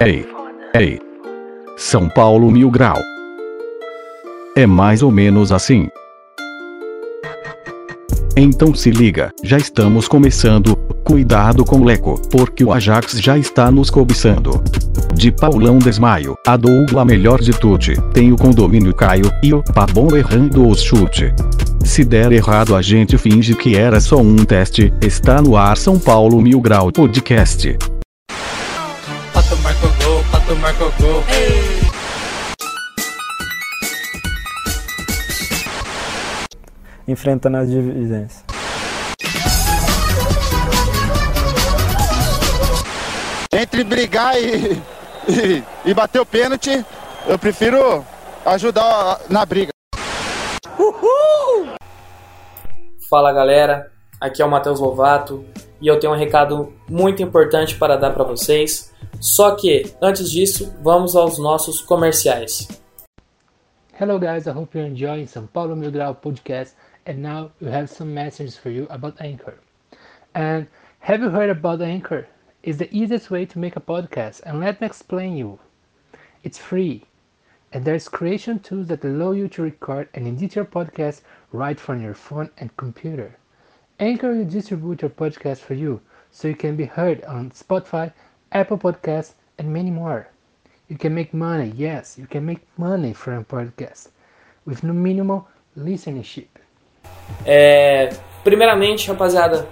Ei, ei. São Paulo Mil Grau. É mais ou menos assim. Então se liga, já estamos começando. Cuidado com o Leco, porque o Ajax já está nos cobiçando. De Paulão Desmaio, a Dougla melhor de tudo, tem o condomínio Caio, e o Pabon errando os chute. Se der errado a gente finge que era só um teste, está no ar São Paulo Mil Grau Podcast. Pato marcou gol. enfrentando as divisões. Entre brigar e, e, e bater o pênalti, eu prefiro ajudar na briga. Fala galera, aqui é o Matheus Lovato e eu tenho um recado muito importante para dar para vocês. Só que, antes disso, vamos aos nossos comerciais. Hello guys, I hope you're enjoying São Paulo Mil Grau podcast and now we have some messages for you about Anchor. And have you heard about Anchor? It's the easiest way to make a podcast and let me explain you. It's free and there's creation tools that allow you to record and edit your podcast right from your phone and computer. Anchor will distribute your podcast for you so you can be heard on Spotify, Apple Podcasts, and many more. You can make money, yes, you can make money from a podcast with no minimal listenership. É, primeiramente, rapaziada,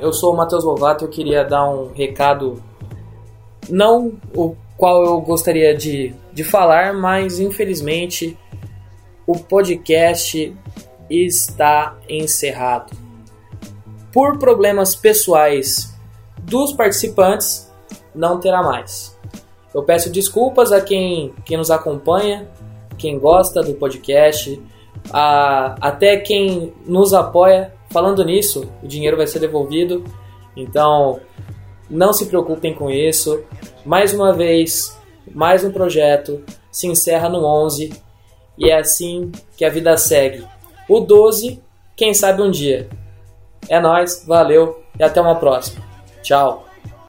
eu sou o Matheus Lovato eu queria dar um recado, não o qual eu gostaria de, de falar, mas infelizmente o podcast está encerrado. Por problemas pessoais dos participantes, não terá mais. Eu peço desculpas a quem, quem nos acompanha, quem gosta do podcast, a, até quem nos apoia. Falando nisso, o dinheiro vai ser devolvido. Então, não se preocupem com isso. Mais uma vez, mais um projeto se encerra no 11 e é assim que a vida segue. O 12, quem sabe um dia. É nós, valeu e até uma próxima. Tchau.